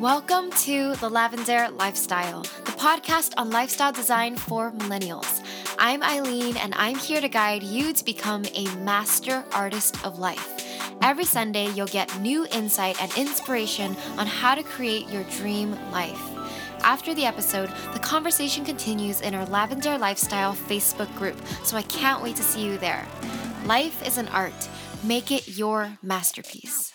Welcome to The Lavendaire Lifestyle, the podcast on lifestyle design for millennials. I'm Aileen, and I'm here to guide you to become a master artist of life. Every Sunday, you'll get new insight and inspiration on how to create your dream life. After the episode, the conversation continues in our Lavendaire Lifestyle Facebook group, so I can't wait to see you there. Life is an art, make it your masterpiece.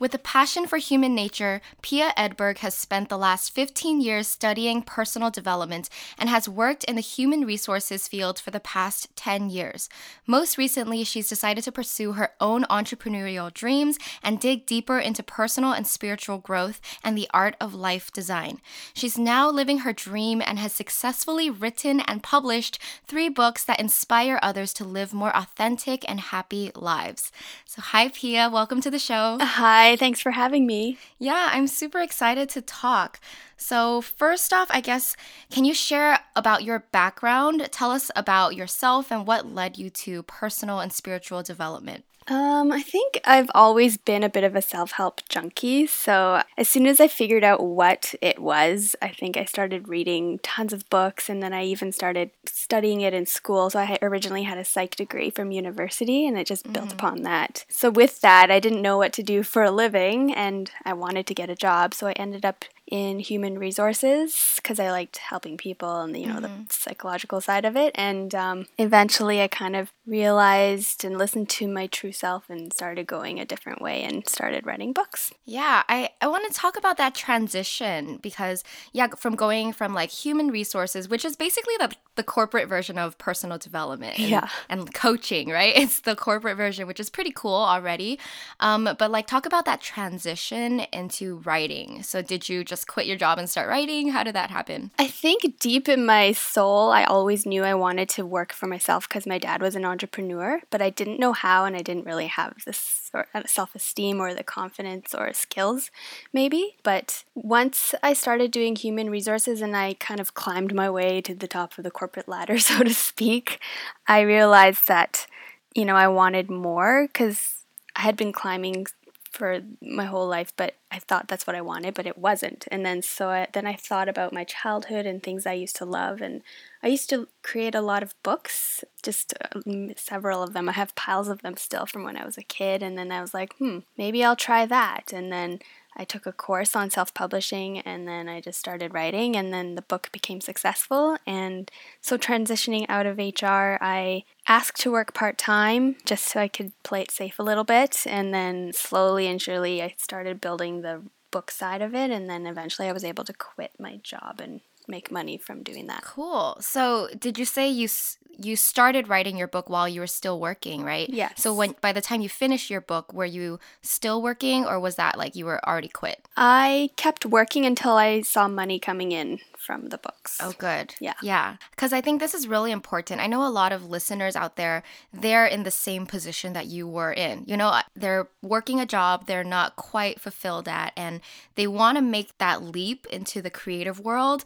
With a passion for human nature, Pia Edberg has spent the last 15 years studying personal development and has worked in the human resources field for the past 10 years. Most recently, she's decided to pursue her own entrepreneurial dreams and dig deeper into personal and spiritual growth and the art of life design. She's now living her dream and has successfully written and published three books that inspire others to live more authentic and happy lives. So, hi, Pia. Welcome to the show. Hi. Thanks for having me. Yeah, I'm super excited to talk. So, first off, I guess, can you share about your background? Tell us about yourself and what led you to personal and spiritual development. Um, I think I've always been a bit of a self help junkie. So, as soon as I figured out what it was, I think I started reading tons of books and then I even started studying it in school. So, I originally had a psych degree from university and it just mm-hmm. built upon that. So, with that, I didn't know what to do for a living and I wanted to get a job. So, I ended up in human resources because I liked helping people and you know mm-hmm. the psychological side of it. And um, eventually, I kind of realized and listened to my true self and started going a different way and started writing books. Yeah, I I want to talk about that transition because yeah, from going from like human resources, which is basically the the corporate version of personal development and, yeah. and coaching, right? It's the corporate version, which is pretty cool already. Um, but like talk about that transition into writing. So did you just just quit your job and start writing? How did that happen? I think deep in my soul, I always knew I wanted to work for myself because my dad was an entrepreneur, but I didn't know how and I didn't really have this uh, self esteem or the confidence or skills, maybe. But once I started doing human resources and I kind of climbed my way to the top of the corporate ladder, so to speak, I realized that, you know, I wanted more because I had been climbing for my whole life, but I thought that's what I wanted, but it wasn't. And then so I, then I thought about my childhood and things I used to love, and I used to create a lot of books, just uh, several of them. I have piles of them still from when I was a kid, and then I was like, hmm, maybe I'll try that. And then I took a course on self publishing and then I just started writing, and then the book became successful. And so, transitioning out of HR, I asked to work part time just so I could play it safe a little bit. And then, slowly and surely, I started building the book side of it. And then eventually, I was able to quit my job and make money from doing that. Cool. So, did you say you you started writing your book while you were still working, right? Yes. So when by the time you finished your book, were you still working or was that like you were already quit? I kept working until I saw money coming in from the books. Oh, good. Yeah. Yeah. Because I think this is really important. I know a lot of listeners out there, they're in the same position that you were in. You know, uh, they're working a job they're not quite fulfilled at, and they want to make that leap into the creative world.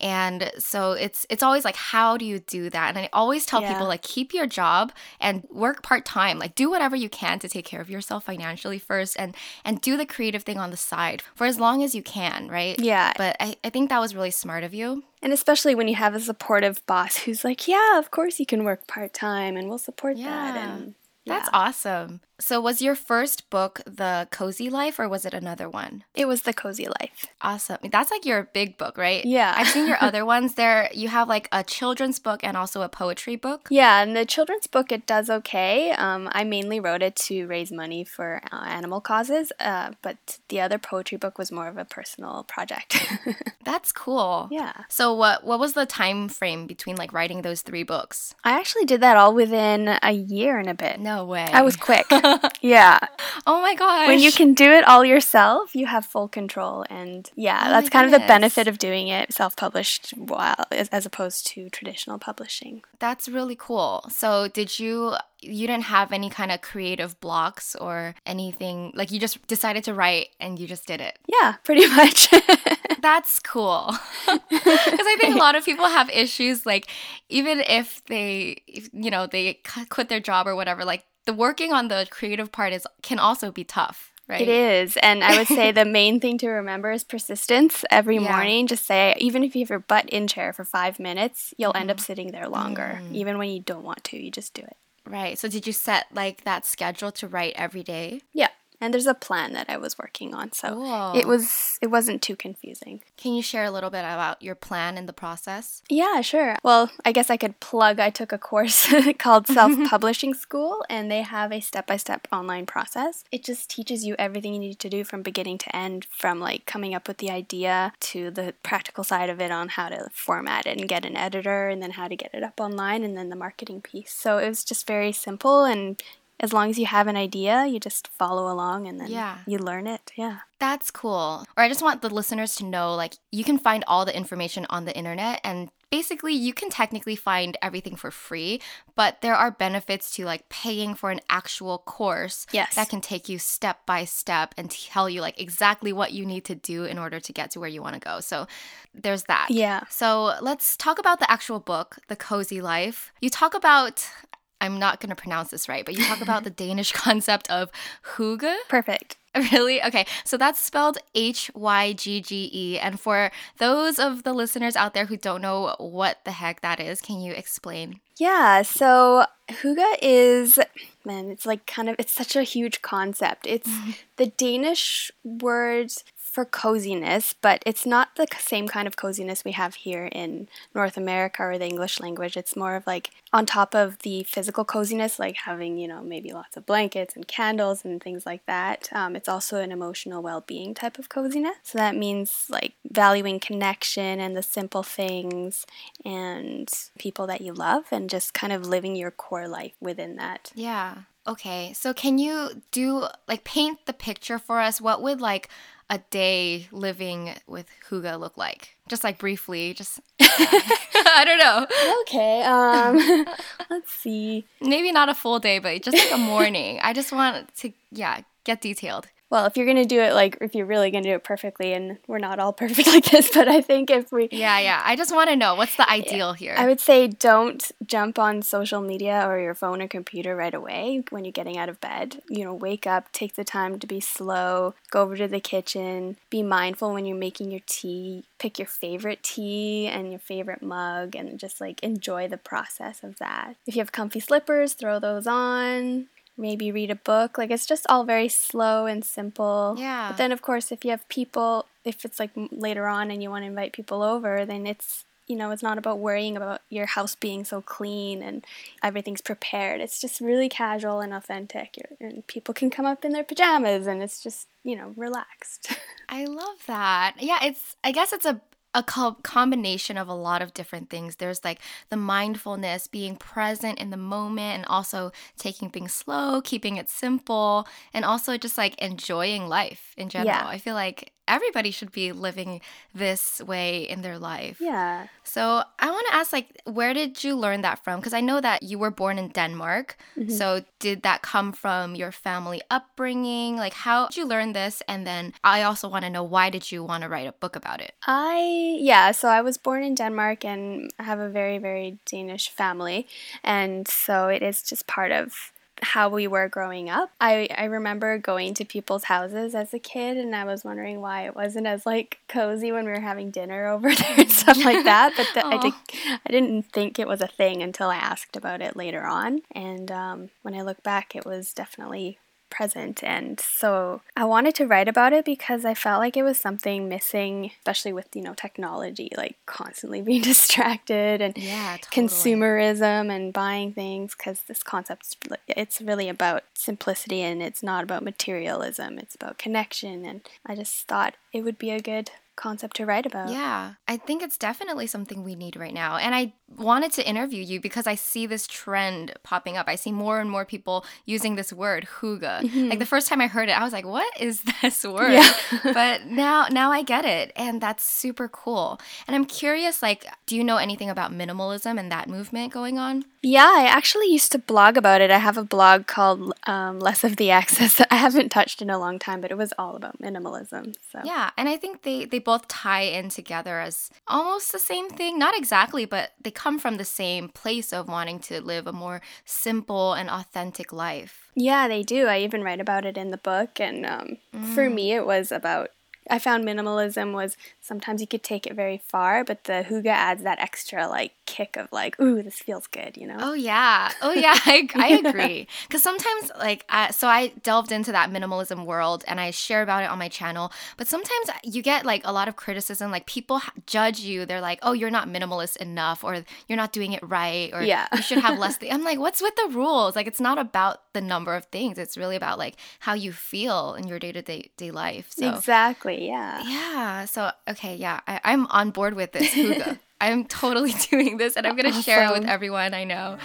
And so it's it's always like how do you do that? And I always tell yeah. people like keep your job and work part-time. Like do whatever you can to take care of yourself financially first and and do the creative thing on the side for as long as you can, right? Yeah. But I, I think that was really smart of you. And especially when you have a supportive boss who's like, Yeah, of course you can work part-time and we'll support yeah. that and that's awesome. So, was your first book The Cozy Life or was it another one? It was The Cozy Life. Awesome. That's like your big book, right? Yeah. I've seen your other ones. There, you have like a children's book and also a poetry book. Yeah, and the children's book, it does okay. Um, I mainly wrote it to raise money for uh, animal causes, uh, but the other poetry book was more of a personal project. That's cool. Yeah. So, what, what was the time frame between like writing those three books? I actually did that all within a year and a bit. No way. I was quick. yeah. Oh my gosh. When you can do it all yourself, you have full control. And yeah, oh that's kind goodness. of the benefit of doing it self published while as, as opposed to traditional publishing. That's really cool. So, did you you didn't have any kind of creative blocks or anything like you just decided to write and you just did it yeah pretty much that's cool because i think a lot of people have issues like even if they you know they quit their job or whatever like the working on the creative part is can also be tough right? It is. And I would say the main thing to remember is persistence every Yeah. morning. Just say, even if you have your butt in chair for five minutes, you'll end up Mm-hmm. sitting there longer. Mm. Even when you don't want to, you just do it. Right. So did you set like that schedule to write every day? Yeah. And there's a plan that I was working on. So it was it wasn't too confusing. Can you share a little bit about your plan and the process? Yeah, sure. Well, I guess I could plug. I took a course called Self Publishing School, and they have a step by step online process. It just teaches you everything you need to do from beginning to end, from like coming up with the idea to the practical side of it on how to format it and get an editor, and then how to get it up online, and then the marketing piece. So it was just very simple and as long as you have an idea, you just follow along and then Yeah. you learn it. Yeah. That's cool. Or I just want the listeners to know like you can find all the information on the internet and basically you can technically find everything for free, but there are benefits to like paying for an actual course Yes. that can take you step by step and tell you like exactly what you need to do in order to get to where you want to go. So there's that. Yeah. So let's talk about the actual book, The Cozy Life. You talk about I'm not going to pronounce this right, but you talk about the Danish concept of hygge. Perfect. Really? Okay. So that's spelled H Y G G E. And for those of the listeners out there who don't know what the heck that is, can you explain? Yeah, so hygge is man, it's like kind of it's such a huge concept. It's mm-hmm. the Danish word for coziness, but it's not the same kind of coziness we have here in North America or the English language. It's more of like on top of the physical coziness, like having, you know, maybe lots of blankets and candles and things like that. Um, it's also an emotional well being type of coziness. So that means like valuing connection and the simple things and people that you love and just kind of living your core life within that. Yeah. Okay. So can you do like paint the picture for us? What would like a day living with hygge look like? Just like briefly, just I don't know. Okay, um, let's see. Maybe not a full day, but just like a morning. I just want to yeah, get detailed. Well, if you're gonna do it like if you're really gonna do it perfectly, and we're not all perfect like this, but I think if we, Yeah, yeah. I just want to know what's the ideal here. I would say don't jump on social media or your phone or computer right away when you're getting out of bed. You know, wake up, take the time to be slow, go over to the kitchen, be mindful when you're making your tea, pick your favorite tea and your favorite mug, and just like enjoy the process of that. If you have comfy slippers, throw those on. Maybe read a book. Like it's just all very slow and simple. Yeah. But then, of course, if you have people, if it's like later on and you want to invite people over, then it's you know, it's not about worrying about your house being so clean and everything's prepared. It's just really casual and authentic. You're, and people can come up in their pajamas and it's just, you know, relaxed. I love that. Yeah, it's I guess it's a a co- combination of a lot of different things. There's like the mindfulness, being present in the moment and also taking things slow, keeping it simple, and also just like enjoying life in general. Yeah. I feel like everybody should be living this way in their life. yeah. So I want to ask, like, where did you learn that from? Because I know that you were born in Denmark. Mm-hmm. So did that come from your family upbringing? Like, how did you learn this? And then I also want to know why did you want to write a book about it? I yeah, so I was born in Denmark and I have a very very Danish family and so it is just part of how we were growing up. I I remember going to people's houses as a kid and I was wondering why it wasn't as like cozy when we were having dinner over there and stuff like that, but the, I did, I didn't think it was a thing until I asked about it later on and um, when I look back it was definitely present and so I wanted to write about it because I felt like it was something missing especially with you know technology like constantly being distracted and Yeah, totally. consumerism and buying things because this concept it's really about simplicity and it's not about materialism it's about connection and I just thought it would be a good concept to write about Yeah, I think it's definitely something we need right now. And I wanted to interview you because I see this trend popping up. I see more and more people using this word, hygge. Like the first time I heard it, I was like, "What is this word?" Yeah. but now now I get it, and that's super cool. And I'm curious like, do you know anything about minimalism and that movement going on? Yeah, I actually used to blog about it. I have a blog called um, Less of the Excess that I haven't touched in a long time, but it was all about minimalism. So Yeah, and I think they they both tie in together as almost the same thing. Not exactly, but they come from the same place of wanting to live a more simple and authentic life. Yeah, they do. I even write about it in the book. And um, mm. for me, it was about I found minimalism was sometimes you could take it very far, but the hygge adds that extra like kick of like, ooh, this feels good, you know? Oh yeah, oh yeah, I, I agree. Because sometimes like, I, so I delved into that minimalism world and I share about it on my channel. But sometimes you get like a lot of criticism, like people judge you. They're like, oh, you're not minimalist enough, or you're not doing it right, or yeah. you should have less. Th-. I'm like, what's with the rules? Like, it's not about the number of things. It's really about like how you feel in your day to day day life. So exactly, yeah, yeah. So okay, yeah, I, I'm on board with this. I'm totally doing this and I'm going to awesome. share it with everyone I know.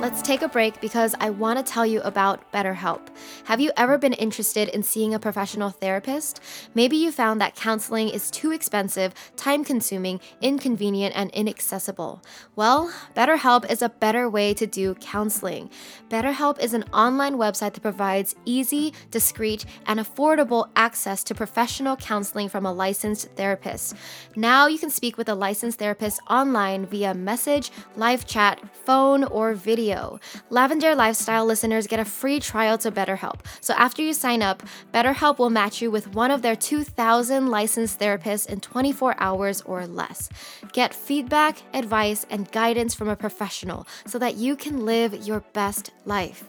Let's take a break because I want to tell you about BetterHelp. Have you ever been interested in seeing a professional therapist? Maybe you found that counseling is too expensive, time consuming, inconvenient, and inaccessible. Well, BetterHelp is a better way to do counseling. BetterHelp is an online website that provides easy, discreet, and affordable access to professional counseling from a licensed therapist. Now you can speak with a licensed therapist online via message, live chat, phone, or video. Lavendaire Lifestyle listeners get a free trial to BetterHelp. So after you sign up, BetterHelp will match you with one of their 2,000 licensed therapists in 24 hours or less. Get feedback, advice, and guidance from a professional so that you can live your best life.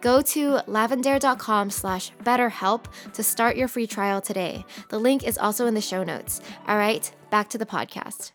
Go to lavendaire.com slash betterhelp to start your free trial today. The link is also in the show notes. All right, back to the podcast.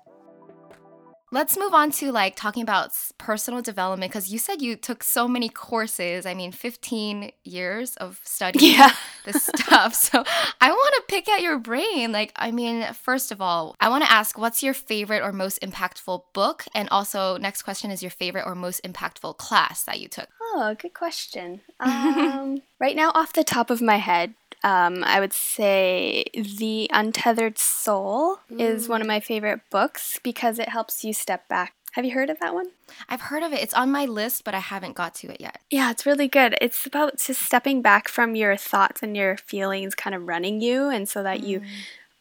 Let's move on to like talking about personal development because you said you took so many courses. I mean, 15 years of studying yeah. this stuff. So I want to pick at your brain. Like, I mean, first of all, I want to ask what's your favorite or most impactful book? And also, next question is your favorite or most impactful class that you took? Oh, good question. Um, right now, off the top of my head, um, I would say The Untethered Soul mm. is one of my favorite books because it helps you step back. Have you heard of that one? I've heard of it. It's on my list, but I haven't got to it yet. Yeah, it's really good. It's about just stepping back from your thoughts and your feelings kind of running you, and so that mm. you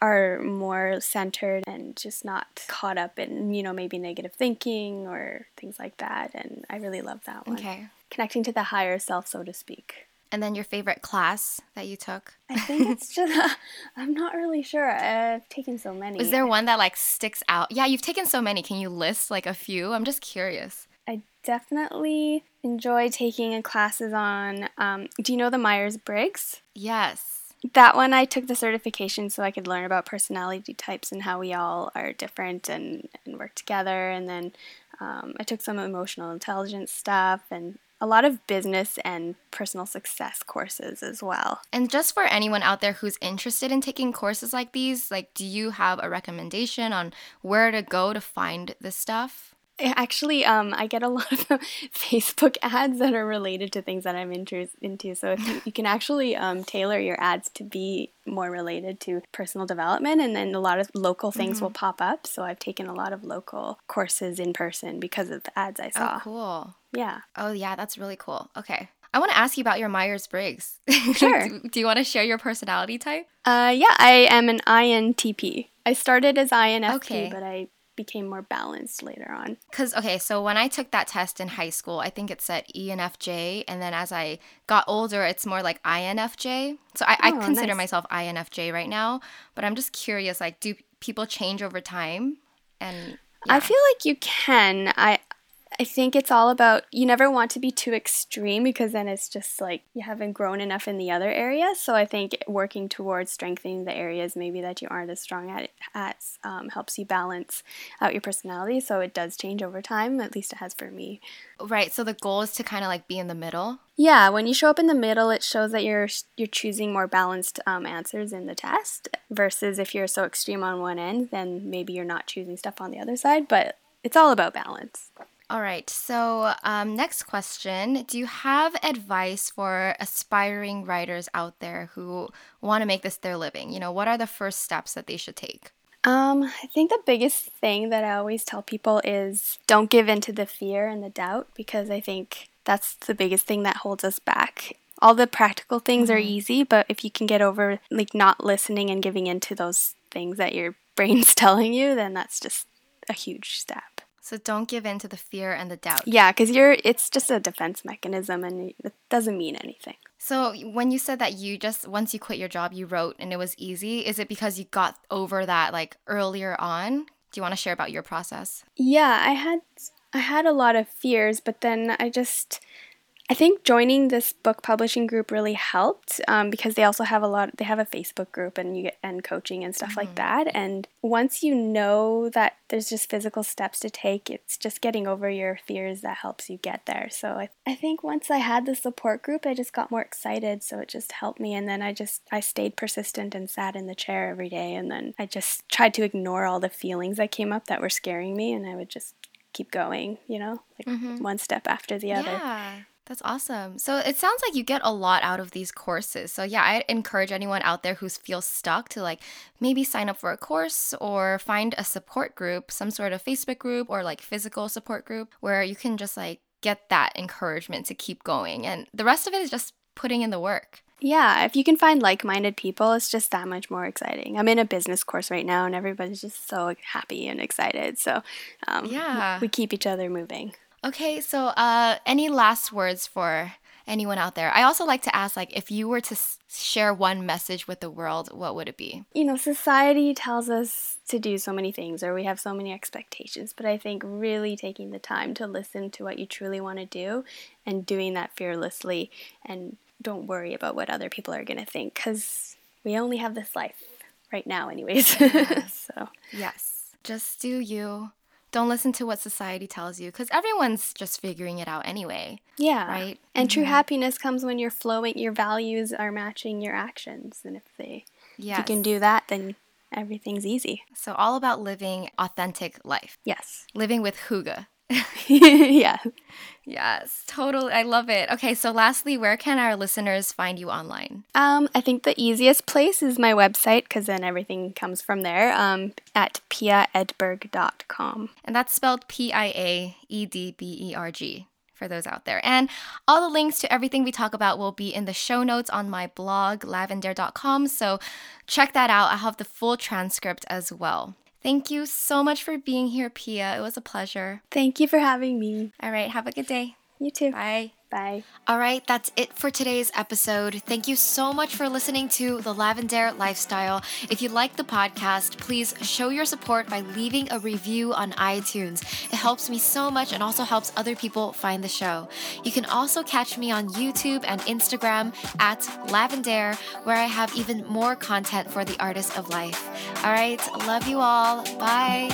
are more centered and just not caught up in, you know, maybe negative thinking or things like that. And I really love that one. Okay. Connecting to the higher self, so to speak. And then your favorite class that you took? I think it's just, I'm not really sure. I've taken so many. Is there one that like sticks out? Yeah, you've taken so many. Can you list like a few? I'm just curious. I definitely enjoy taking classes on, um, do you know the Myers Briggs? Yes. That one I took the certification so I could learn about personality types and how we all are different and, and work together. And then um, I took some emotional intelligence stuff and a lot of business and personal success courses as well. And just for anyone out there who's interested in taking courses like these, like do you have a recommendation on where to go to find this stuff? Actually, um, I get a lot of Facebook ads that are related to things that I'm inter- into. So you, you can actually um, tailor your ads to be more related to personal development, and then a lot of local things mm-hmm. will pop up. So I've taken a lot of local courses in person because of the ads I saw. Oh, cool. Yeah. Oh, yeah, that's really cool. Okay. I want to ask you about your Myers Briggs. Sure. do, do, you want to share your personality type? Uh, yeah, I am an INTP. I started as INFP, okay. but I became more balanced later on. Because, okay, so when I took that test in high school, I think it said ENFJ. And then as I got older, it's more like INFJ. So I, oh, I consider nice. myself INFJ right now. But I'm just curious like, do people change over time? And yeah. I feel like you can. I I think it's all about you never want to be too extreme because then it's just like you haven't grown enough in the other areas. So I think working towards strengthening the areas maybe that you aren't as strong at, at um, helps you balance out your personality. So it does change over time. At least it has for me. Right. So the goal is to kind of like be in the middle. Yeah, when you show up in the middle, it shows that you're you're choosing more balanced um, answers in the test. Versus if you're so extreme on one end, then maybe you're not choosing stuff on the other side. But it's all about balance. All right. So, um, next question Do you have advice for aspiring writers out there who want to make this their living? You know, what are the first steps that they should take? Um, I think the biggest thing that I always tell people is don't give in to the fear and the doubt because I think that's the biggest thing that holds us back. All the practical things mm-hmm. are easy, but if you can get over like not listening and giving in to those things that your brain's telling you, then that's just a huge step. So don't give in to the fear and the doubt. Yeah, because you're it's just a defense mechanism and it doesn't mean anything. So when you said that you just once you quit your job you wrote and it was easy, is it because you got over that like earlier on? Do you want to share about your process? Yeah, I had I had a lot of fears, but then I just I think joining this book publishing group really helped um, because they also have a lot. They have a Facebook group and you get and coaching and stuff mm-hmm. like that. And once you know that there's just physical steps to take, it's just getting over your fears that helps you get there. So I, I think once I had the support group, I just got more excited. So it just helped me. And then I just I stayed persistent and sat in the chair every day. And then I just tried to ignore all the feelings that came up that were scaring me, and I would just keep going. You know, like mm-hmm. one step after the other. Yeah. That's awesome. So it sounds like you get a lot out of these courses. So yeah, I encourage anyone out there who feels stuck to like maybe sign up for a course or find a support group, some sort of Facebook group or like physical support group where you can just like get that encouragement to keep going. And the rest of it is just putting in the work. Yeah, if you can find like minded people, it's just that much more exciting. I'm in a business course right now and everybody's just so happy and excited. So, um, yeah, we keep each other moving. Okay, so uh, any last words for anyone out there? I also like to ask, like, if you were to s- share one message with the world, what would it be? You know, society tells us to do so many things, or we have so many expectations. But I think really taking the time to listen to what you truly want to do, and doing that fearlessly, and don't worry about what other people are going to think, because we only have this life right now, anyways. so yes, just do you don't listen to what society tells you because everyone's just figuring it out anyway. Yeah. Right? And mm-hmm. true happiness comes when you're flowing, your values are matching your actions. And if they, yes. if you can do that, then everything's easy. So, all about living authentic life. Yes. Living with hygge. yeah. Yes, totally. I love it. Okay, so lastly, where can our listeners find you online? Um, I think the easiest place is my website because then everything comes from there um, at piaedberg.com. And that's spelled P I A E D B E R G for those out there. And all the links to everything we talk about will be in the show notes on my blog, lavendaire.com. So check that out. I have the full transcript as well. Thank you so much for being here, Pia. It was a pleasure. Thank you for having me. All right, have a good day. You too. Bye. Bye. All right, that's it for today's episode. Thank you so much for listening to The Lavendaire Lifestyle. If you like the podcast, please show your support by leaving a review on iTunes. It helps me so much and also helps other people find the show. You can also catch me on YouTube and Instagram at Lavendaire, where I have even more content for the artist of life. All right, love you all. Bye.